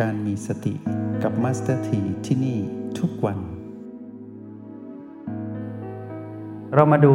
การมีสติกับมาสเตอร์ทีที่นี่ทุกวัน เรามาดู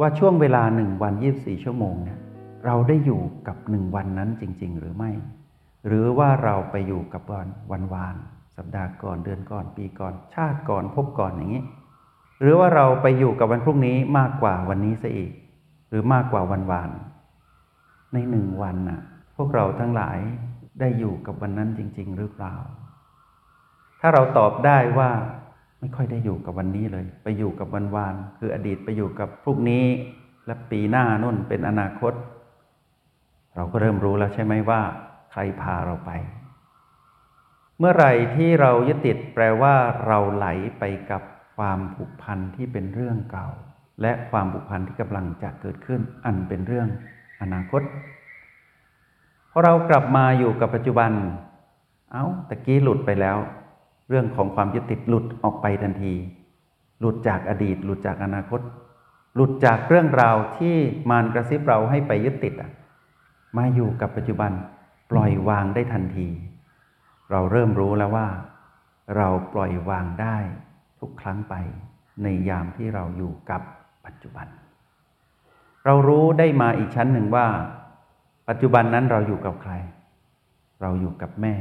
ว่าช่วงเวลาหนึ่งวัน 24 ชั่วโมงเนี่ยเราได้อยู่กับหนึ่งวันนั้นจริง ๆ หรือไม่ หรือว่าเราไปอยู่กับวันวันวานสัปดาห์ก่อนเดือนก่อนปีก่อน ชาติก่อนภพก่อนอย่างนี้ หรือว่าเราไปอยู่กับวันพรุ่งนี้มากกว่าวันนี้ซะอีก หรือมากกว่าวันวาน ในหนึ่งวันน่ะพวกเราทั้งหลาย ได้อยู่กับวันนั้นจริง ๆ หรือเปล่า ถ้าเราตอบได้ว่าไม่ค่อยได้อยู่กับวันนี้เลย ไปอยู่กับวันวานคืออดีตไปอยู่กับพรุ่งนี้และปีหน้านู่นเป็นอนาคต เราก็เริ่มรู้แล้วใช่ไหมว่า ใครพาเราไป เมื่อไหร่ที่เรายึดติดแปลว่า เราไหลไปกับความผูกพันที่เป็นเรื่องเก่า และความผูกพันที่กำลังจะเกิดขึ้น อันเป็นเรื่องอนาคต เรากลับมาอยู่กับปัจจุบัน เอา้าตะกี้หลุดไปแล้ว เรื่องของความยึดติดหลุดออกไปทันที หลุดจากอดีต หลุดจากอนาคต หลุดจากเรื่องราวที่มารกระซิบเราให้ไปยึดติดอะมาอยู่กับปัจจุบันปล่อยวางได้ทันที เราเริ่มรู้แล้วว่า เราปล่อยวางได้ทุกครั้งไปในยามที่เราอยู่กับปัจจุบัน เรารู้ได้มาอีกชั้นหนึ่งว่า ปัจจุบันนั้นเราอยู่กับใคร เราอยู่กับแม่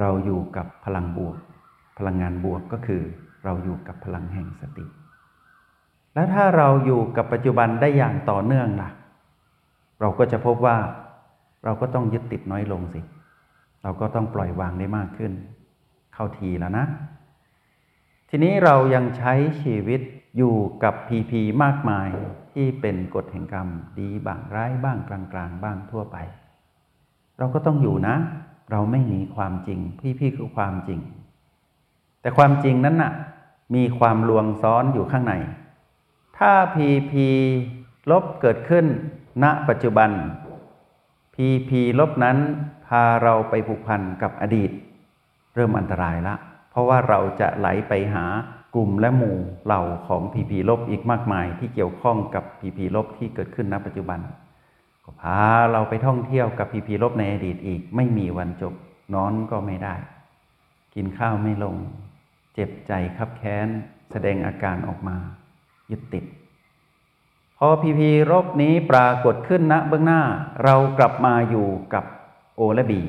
เราอยู่กับพลังบวก พลังงานบวกก็คือ เราอยู่กับพลังแห่งสติ แล้วถ้าเราอยู่กับปัจจุบันได้อย่างต่อเนื่องล่ะ เราก็จะพบว่าเราก็ต้องยึดติดน้อยลงสิ เราก็ต้องปล่อยวางได้มากขึ้น เข้าทีแล้วนะ ทีนี้เรายังใช้ชีวิต อยู่กับพีพีมากมายที่เป็นกฎแห่งกรรม ดีบ้างร้ายบ้างกลางๆ บ้างทั่วไป เราก็ต้องอยู่นะ เราไม่หนีความจริง พี่ๆคือความจริง แต่ความจริงนั้นน่ะ มีความลวงซ้อนอยู่ข้างใน ถ้าพีพีลบเกิดขึ้นณปัจจุบัน PP ลบนั้นพาเราไปผูกพันกับอดีต เริ่มอันตรายละ เพราะว่าเราจะไหลไปหา กลุ่มและหมู่เหล่าของ PP ลบอีกมากมาย ที่เกี่ยวข้องกับ PP ลบที่เกิดขึ้นณปัจจุบัน ก็พาเราไปท่องเที่ยวกับ PP ลบในอดีตอีก ไม่มีวันจบนอนก็ไม่ได้ กินข้าวไม่ลง เจ็บใจคับแค้น แสดงอาการออกมา ยึดติด พอพีพีลบนี้ปรากฏขึ้นณเบื้องหน้า เรากลับมาอยู่กับโอและบี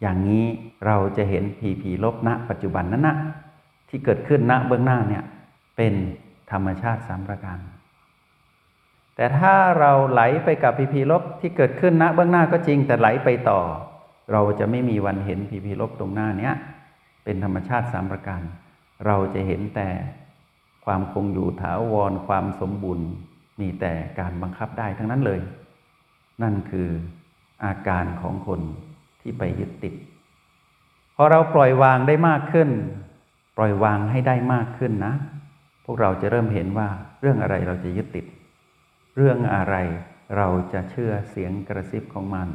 อย่างนี้เราจะเห็นพีพีลบณปัจจุบันนั้นนะ ที่เกิดขึ้นณเบื้องหน้าเนี่ยเป็นธรรมชาติสามประการ แต่ถ้าเราไหลไปกับพีพีลบที่เกิดขึ้นณเบื้องหน้าก็จริง แต่ไหลไปต่อ เราจะไม่มีวันเห็นพีพีลบตรงหน้าเนี้ยเป็นธรรมชาติสามประการ เราจะเห็นแต่ความคงอยู่ถาวรความสมบูรณ์มีแต่การบังคับได้ทั้งนั้นเลย นั่นคืออาการของคนที่ไปยึดติดพอเราปล่อยวางได้มากขึ้น ปล่อยวางให้ได้มากขึ้นนะ พวกเราจะเริ่มเห็นว่าเรื่องอะไรเราจะยึดติด เรื่องอะไรเราจะเชื่อเสียงกระซิบของมัน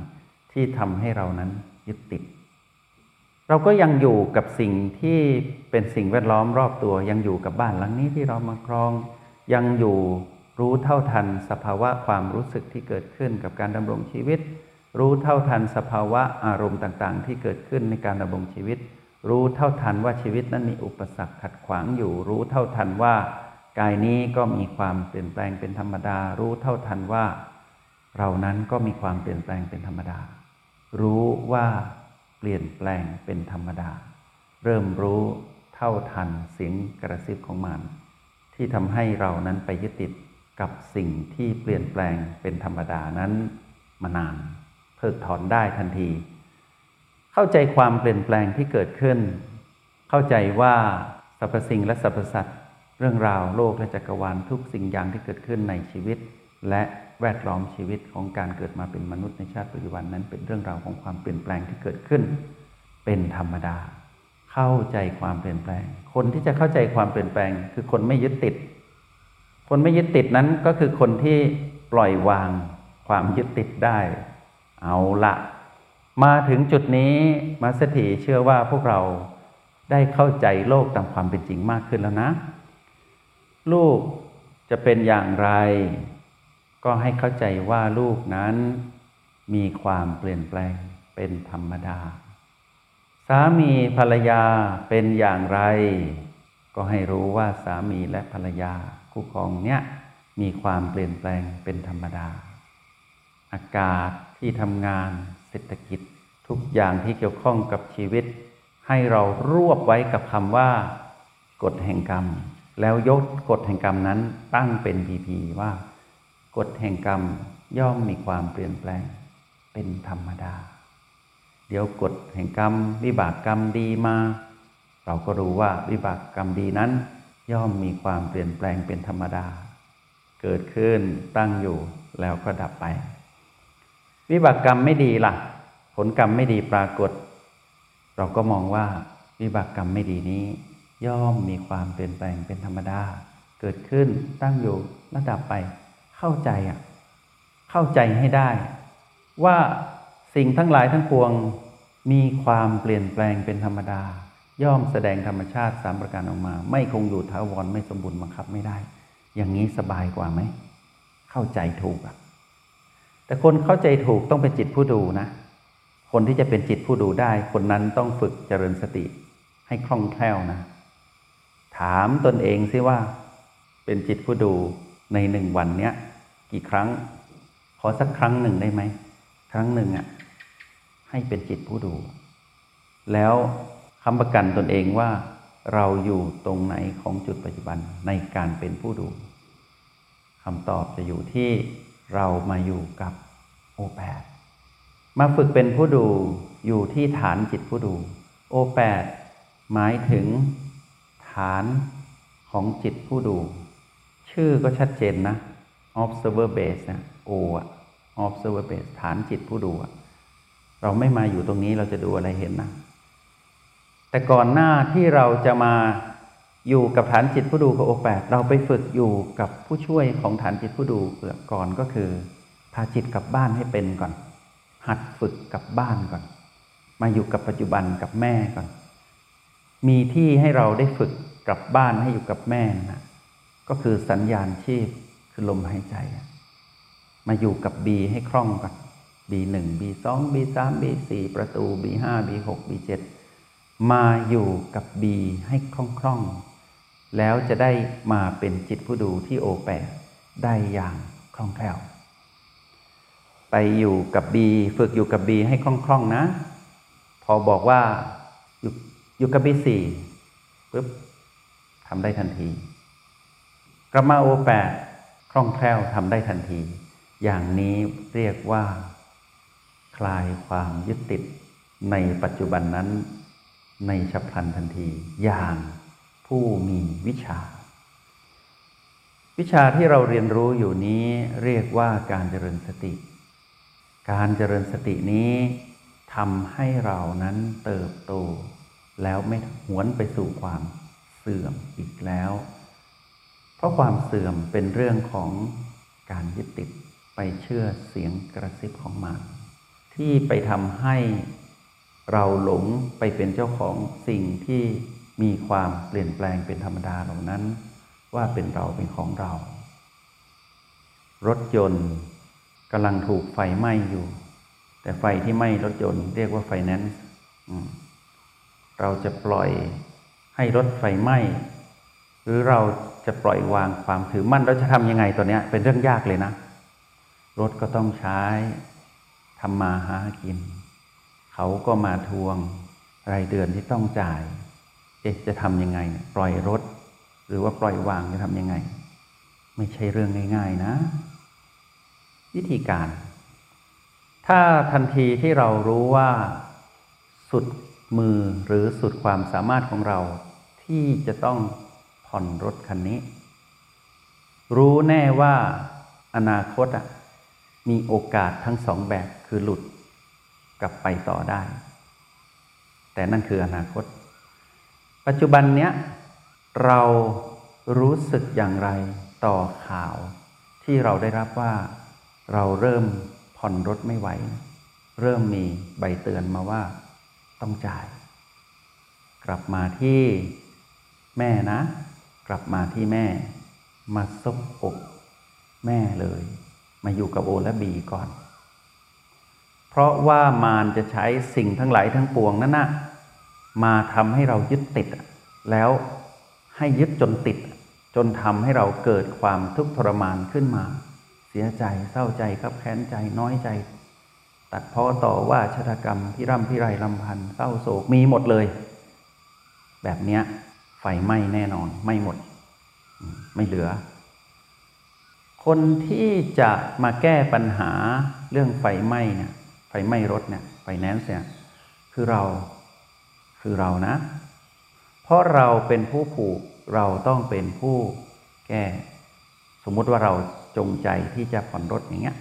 ที่ทำให้เรานั้นยึดติด เราก็ยังอยู่กับสิ่งที่เป็นสิ่งแวดล้อมรอบตัวยังอยู่กับบ้านหลังนี้ที่เรามาครอง ยังอยู่รู้เท่าทันสภาวะความรู้สึกที่เกิดขึ้นกับการดำรงชีวิต รู้เท่าทันสภาวะอารมณ์ต่างๆ ที่เกิดขึ้นในการดำรงชีวิต รู้เท่าทันว่าชีวิตนั้นมีอุปสรรคขัดขวางอยู่ รู้เท่าทันว่ากายนี้ก็มีความเปลี่ยนแปลงเป็นธรรมดา รู้เท่าทันว่า เรานั้นก็มีความเปลี่ยนแปลงเป็นธรรมดา รู้ว่าเปลี่ยนแปลงเป็นธรรมดา เริ่มรู้เท่าทันเสียงกระซิบของมัน ที่ทำให้เรานั้นไปยึดติดกับสิ่งที่เปลี่ยนแปลงเป็นธรรมดานั้นมานาน เพิกถอนได้ทันที เข้าใจความเปลี่ยนแปลงที่เกิดขึ้น เข้าใจว่าสรรพสิ่งและสรรพสัตว์เรื่องราวโลกและจักรวาลทุกสิ่งอย่างที่เกิดขึ้นในชีวิต และแวดล้อมชีวิตของการเกิดมาเป็นมนุษย์ในชาติปัจจุบันนั้นเป็นเรื่องราวของความเปลี่ยนแปลงที่เกิดขึ้น เป็นธรรมดา เข้าใจความเปลี่ยนแปลง คนที่จะเข้าใจความเปลี่ยนแปลง คือคนไม่ยึดติด คนไม่ยึดติดนั้นก็คือคนที่ปล่อยวางความยึดติดได้ เอาละ มาถึงจุดนี้มาสถีเชื่อว่าพวกเราได้เข้าใจโลกตามความเป็นจริงมากขึ้นแล้วนะ ลูกจะเป็นอย่างไร ก็ให้เข้าใจว่าลูกนั้นมีความเปลี่ยนแปลงเป็นธรรมดา สามีภรรยาเป็นอย่างไร ก็ให้รู้ว่าสามีและภรรยาคู่ครองเนี้ยมีความเปลี่ยนแปลงเป็นธรรมดา อากาศที่ทำงาน เศรษฐกิจทุกอย่างที่เกี่ยวข้องกับชีวิต ให้เรารวบไว้กับคำว่ากฎแห่งกรรม แล้วยกกฎแห่งกรรมนั้นตั้งเป็นพีพีว่ากฎแห่งกรรมย่อมมีความเปลี่ยนแปลงเป็นธรรมดา เดี๋ยวกฎแห่งกรรม วิบากกรรมดีมา เราก็รู้ว่าวิบากกรรมดีนั้น ย่อมมีความเปลี่ยนแปลงเป็นธรรมดา เกิดขึ้นตั้งอยู่แล้วก็ดับไป วิบากกรรมไม่ดีล่ะ ผลกรรมไม่ดีปรากฏ เราก็มองว่าวิบากกรรมไม่ดีนี้ ย่อมมีความเปลี่ยนแปลงเป็นธรรมดา เกิดขึ้นตั้งอยู่แล้วดับไปเข้าใจอะเข้าใจให้ได้ ว่าสิ่งทั้งหลายทั้งปวงมีความเปลี่ยนแปลงเป็นธรรมดา ย่อมแสดงธรรมชาติสามประการออกมา ไม่คงอยู่ถาวรไม่สมบูรณ์บังคับไม่ได้ อย่างนี้สบายกว่าไหม เข้าใจถูกอะ แต่คนเข้าใจถูกต้องเป็นจิตผู้ดูนะ คนที่จะเป็นจิตผู้ดูได้ คนนั้นต้องฝึกเจริญสติให้คล่องแคล่วนะ ถามตนเองซิว่า เป็นจิตผู้ดูในหนึ่งวันเนี้ยกี่ครั้ง ขอสักครั้งหนึ่งได้ไหม ครั้งหนึ่งอะ ให้เป็นจิตผู้ดู แล้วคำประกันตนเองว่าเราอยู่ตรงไหนของจุดปัจจุบันในการเป็นผู้ดูคำตอบจะอยู่ที่ เรามาอยู่กับโอแปดมาฝึกเป็นผู้ดูอยู่ที่ฐานจิตผู้ดู โอแปดหมายถึงฐานของจิตผู้ดู ชื่อก็ชัดเจนนะ observer base นะ O อะ observer base ฐานจิตผู้ดู เราไม่มาอยู่ตรงนี้เราจะดูอะไรเห็นนะ แต่ก่อนหน้าที่เราจะมา อยู่กับฐานจิตผู้ดูกับโอแปดเราไปฝึกอยู่กับผู้ช่วยของฐานจิตผู้ดูก่อนก็คือ พาจิตกลับบ้านให้เป็นก่อน หัดฝึกกลับบ้านก่อน มาอยู่กับปัจจุบันกับแม่ก่อน มีที่ให้เราได้ฝึกกลับบ้านให้อยู่กับแม่นะก็คือสัญญาณชีพคือลมหายใจ มาอยู่กับ B ให้คล่องก่อน B1 B2 B3 B4 ประตู B5 B6 B7 มาอยู่กับ B ให้คล่องๆ แล้วจะได้มาเป็นจิตผู้ดูที่โอแปดได้อย่างคล่องแคล่ว ไปอยู่กับ B ฝึกอยู่กับ B ให้คล่องๆนะ พอบอกว่าอยู่อยู่กับ B4 ปุ๊บทำได้ทันทีกลับมาโอแปดคล่องแคล่วทำได้ทันที อย่างนี้เรียกว่า คลายความยึดติดในปัจจุบันนั้นในฉับพลันทันทีอย่าง ผู้มีวิชา วิชาที่เราเรียนรู้อยู่นี้เรียกว่าการเจริญสติ การเจริญสตินี้ทำให้เรานั้นเติบโต แล้วไม่หวนไปสู่ความเสื่อมอีกแล้ว เพราะความเสื่อมเป็นเรื่องของการยึดติดไปเชื่อเสียงกระซิบของมารที่ไปทำให้เราหลงไปเป็นเจ้าของสิ่งที่ มีความเปลี่ยนแปลงเป็นธรรมดาเหล่านั้น ว่าเป็นเราเป็นของเรา รถยนต์กำลังถูกไฟไหม้อยู่ แต่ไฟที่ไหม้รถยนต์เรียกว่าไฟแนนซ์เราจะปล่อยให้รถไฟไหม้ หรือเราจะปล่อยวางความถือมั่นเราจะทำยังไงตัวเนี้ยเป็นเรื่องยากเลยนะ รถก็ต้องใช้ทำมาหากิน เขาก็มาทวงรายเดือนที่ต้องจ่าย เอ๊ะจะทำยังไง ปล่อยรถ หรือว่าปล่อยวางจะทำยังไง ไม่ใช่เรื่องง่าย ๆนะ วิธีการ ถ้าทันทีที่เรารู้ว่าสุดมือหรือสุดความสามารถของเรา ที่จะต้องผ่อนรถคันนี้ รู้แน่ว่าอนาคตมีโอกาสทั้งสองแบบคือหลุดกลับไปต่อได้ แต่นั่นคืออนาคต ปัจจุบันเนี้ยเรารู้สึกอย่างไรต่อข่าว ที่เราได้รับว่าเราเริ่มผ่อนรถไม่ไหว เริ่มมีใบเตือนมาว่าต้องจ่าย กลับมาที่แม่นะ กลับมาที่แม่ มาซบอกแม่เลย มาอยู่กับโอและบีก่อน เพราะว่ามารจะใช้สิ่งทั้งหลายทั้งปวงนั้นนะ มาทำให้เรายึดติด แล้วให้ยึดจนติด จนทำให้เราเกิดความทุกข์ทรมานขึ้นมา เสียใจเศร้าใจครับแค้นใจน้อยใจ ตัดพ้อต่อว่าชะตากรรมพิร่ำพิไรลำพันเศร้าโศกมีหมดเลย แบบเนี้ยไฟไหม้แน่นอนไม่หมด ไม่เหลือ คนที่จะมาแก้ปัญหาเรื่องไฟไหม้เนี่ยไฟไหม้รถเนี่ยไฟแนนซ์เนี่ยคือเรา คือเรานะ เพราะเราเป็นผู้ผูกเราต้องเป็นผู้แก้ สมมุติว่าเราจงใจที่จะผ่อนรถอย่างเงี้ย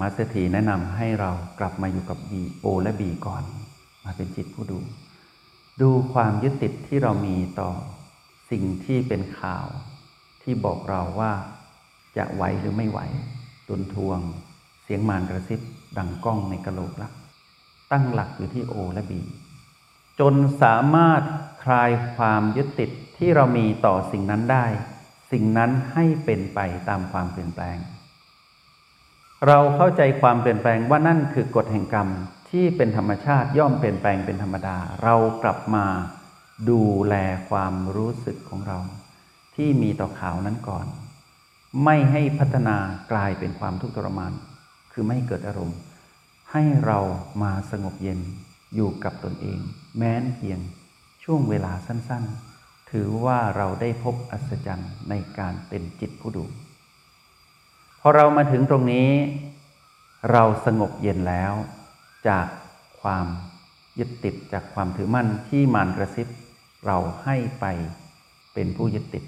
มาสเตอร์ทีแนะนำให้เรากลับมาอยู่กับ B O และ B ก่อน มาเป็นจิตผู้ดู ดูความยึดติดที่เรามีต่อสิ่งที่เป็นข่าว ที่บอกเราว่าจะไหวหรือไม่ไหวตุนทวง เสียงมารกระซิบดังก้องในกระโหลกละตั้งหลักอยู่ที่โอและบี จนสามารถคลายความยึดติดที่เรามีต่อสิ่งนั้นได้ สิ่งนั้นให้เป็นไปตามความเปลี่ยนแปลง เราเข้าใจความเปลี่ยนแปลงว่านั่นคือกฎแห่งกรรมที่เป็นธรรมชาติย่อมเปลี่ยนแปลงเป็นธรรมดา เรากลับมาดูแลความรู้สึกของเรา ที่มีต่อข่าวนั้นก่อน ไม่ให้พัฒนากลายเป็นความทุกข์ทรมาน คือไม่เกิดอารมณ์ ให้เรามาสงบเย็น อยู่กับตนเอง แม้นเพียงช่วงเวลาสั้นๆ ถือว่าเราได้พบอัศจรรย์ในการเป็นจิตผู้ดู พอเรามาถึงตรงนี้ เราสงบเย็นแล้วจากความยึดติดจากความถือมั่นที่มารกระซิบ เราให้ไปเป็นผู้ยึดติด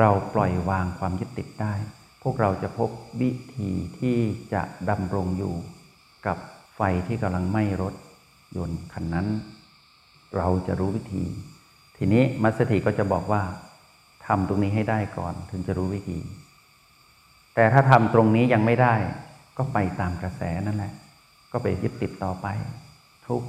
เราปล่อยวางความยึดติดได้ พวกเราจะพบวิธีที่จะดำรงอยู่กับไฟที่กำลังไหม้รถ ยนต์คันนั้น เราจะรู้วิธี ทีนี้มัสถีก็จะบอกว่าทำตรงนี้ให้ได้ก่อนถึงจะรู้วิธี แต่ถ้าทำตรงนี้ยังไม่ได้ ก็ไปตามกระแสนั่นแหละ ก็ไปยึดติดต่อไป ทุกข์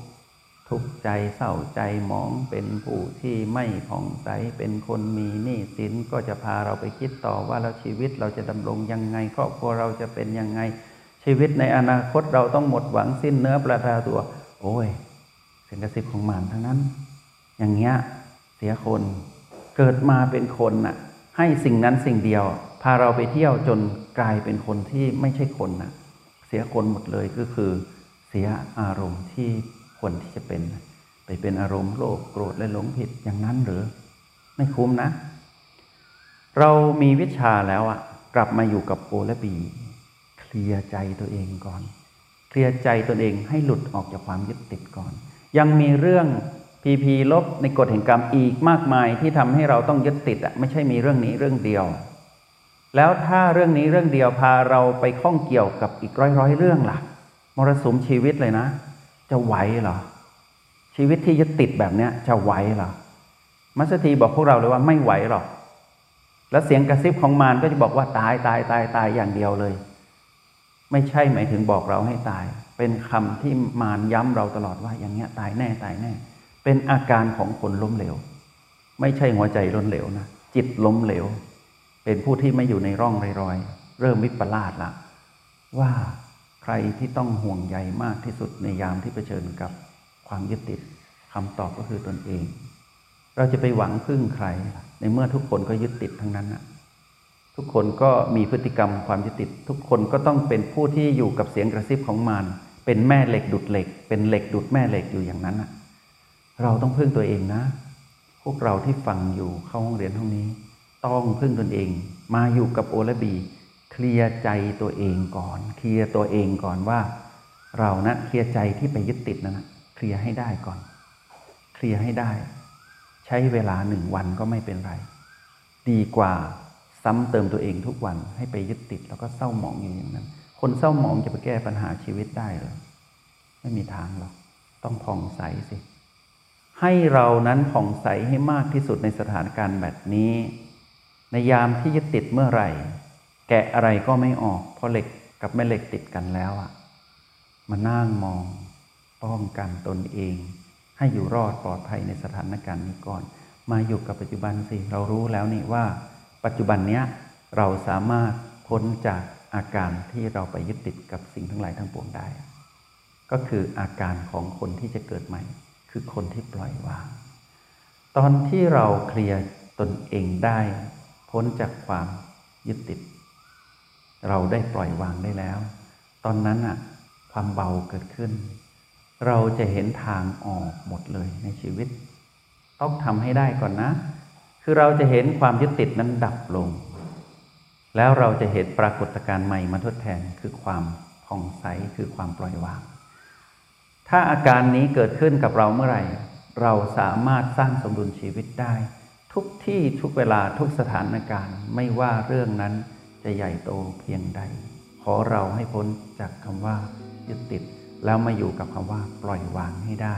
ทุกข์ใจเศร้าใจหมองเป็นผู้ที่ไม่ผ่องใสเป็นคนมีหนี้สินก็จะพาเราไปคิดต่อว่าเราชีวิตเราจะดำรงยังไงครอบครัวเราจะเป็นยังไง ชีวิตในอนาคตเราต้องหมดหวังสิ้นเนื้อประดาตัว โอ้ยเสียงกระซิบของหมารทั้งนั้น อย่างเงี้ยเสียคนเกิดมาเป็นคนน่ะ ให้สิ่งนั้นสิ่งเดียว พาเราไปเที่ยวจนกลายเป็นคนที่ไม่ใช่คนน่ะ เสียคนหมดเลยก็คือ เสียอารมณ์ที่ควรที่จะเป็น ไปเป็นอารมณ์โลภโกรธและหลงผิดอย่างนั้นหรือ ไม่คุ้มนะ เรามีวิชาแล้วอะกลับมาอยู่กับโอและบีเคลียร์ใจตัวเองก่อน เคลียร์ใจตัวเองให้หลุดออกจากความยึดติดก่อน ยังมีเรื่องพีพีลบในกฎแห่งกรรมอีกมากมายที่ทำให้เราต้องยึดติดอะไม่ใช่มีเรื่องนี้เรื่องเดียว แล้วถ้าเรื่องนี้เรื่องเดียวพาเราไปข้องเกี่ยวกับอีกร้อยร้อยเรื่องล่ะมรสุมชีวิตเลยนะ จะไหวเหรอชีวิตที่ยึดติดแบบเนี้ยจะไหวเหรอมัสถีบอกพวกเราเลยว่าไม่ไหวหรอก แล้วเสียงกระซิบของมารก็จะบอกว่าตายตายตายตายอย่างเดียวเลย ไม่ใช่หมายถึงบอกเราให้ตาย เป็นคำที่มารย้ำเราตลอดว่าอย่างเงี้ยตายแน่ตายแน่ เป็นอาการของคนล้มเหลว ไม่ใช่หัวใจล้มเหลวนะจิตล้มเหลว เป็นผู้ที่ไม่อยู่ในร่องรอยเริ่มวิปลาสละว่าใครที่ต้องห่วงใยมากที่สุดในยามที่เผชิญกับความยึดติดคำตอบก็คือตนเอง เราจะไปหวังพึ่งใคร ในเมื่อทุกคนก็ยึดติดทั้งนั้นนะ ทุกคนก็มีพฤติกรรมความยึดติด ทุกคนก็ต้องเป็นผู้ที่อยู่กับเสียงกระซิบของมารเป็นแม่เหล็กดุดเหล็ก เป็นเหล็กดุดแม่เหล็กอยู่อย่างนั้นนะเราต้องพึ่งตัวเองนะ พวกเราที่ฟังอยู่เข้าห้องเรียนห้องนี้ ต้องพึ่งตนเอง มาอยู่กับโอและบีเคลียร์ใจตัวเองก่อน เคลียร์ตัวเองก่อนว่า เรานะเคลียร์ใจที่ไปยึดติดนั้นนะเคลียร์ให้ได้ก่อน เคลียร์ให้ได้ ใช้เวลาหนึ่งวันก็ไม่เป็นไร ดีกว่า ซ้ำเติมตัวเองทุกวันให้ไปยึดติด แล้วก็เศร้าหมองอยู่อย่างนั้น คนเศร้าหมองจะไปแก้ปัญหาชีวิตได้หรอไม่มีทางหรอกต้องผ่องใสสิ ให้เรานั้นผ่องใสให้มากที่สุดในสถานการณ์แบบนี้ ในยามที่ยึดติดเมื่อไหร่ แกะอะไรก็ไม่ออก เพราะเหล็กกับแม่เหล็กติดกันแล้วอะมานั่งมองป้องกันตนเอง ให้อยู่รอดปลอดภัยในสถานการณ์นี้ก่อน มาอยู่กับปัจจุบันสิเรารู้แล้วนี่ว่า ปัจจุบันเนี้ยเราสามารถพ้นจากอาการที่เราไปยึดติดกับสิ่งทั้งหลายทั้งปวงได้ ก็คืออาการของคนที่จะเกิดใหม่คคือคนที่ปล่อยวาง ตอนที่เราเคลียร์ตนเองได้ พ้นจากความยึดติด เราได้ปล่อยวางได้แล้ว ตอนนั้นอะความเบาเกิดขึ้น เราจะเห็นทางออกหมดเลยในชีวิต ต้องทำให้ได้ก่อนนะ คือเราจะเห็นความยึดติดนั้นดับลง แล้วเราจะเห็นปรากฏการณ์ใหม่มาทดแทนคือความผ่องใสคือความปล่อยวาง ถ้าอาการนี้เกิดขึ้นกับเราเมื่อไหร่ เราสามารถสร้างสมดุลชีวิตได้ ทุกที่ทุกเวลาทุกสถานการณ์ ไม่ว่าเรื่องนั้นจะใหญ่โตเพียงใด ขอเราให้พ้นจากคำว่ายึดติดแล้วมาอยู่กับคำว่าปล่อยวางให้ได้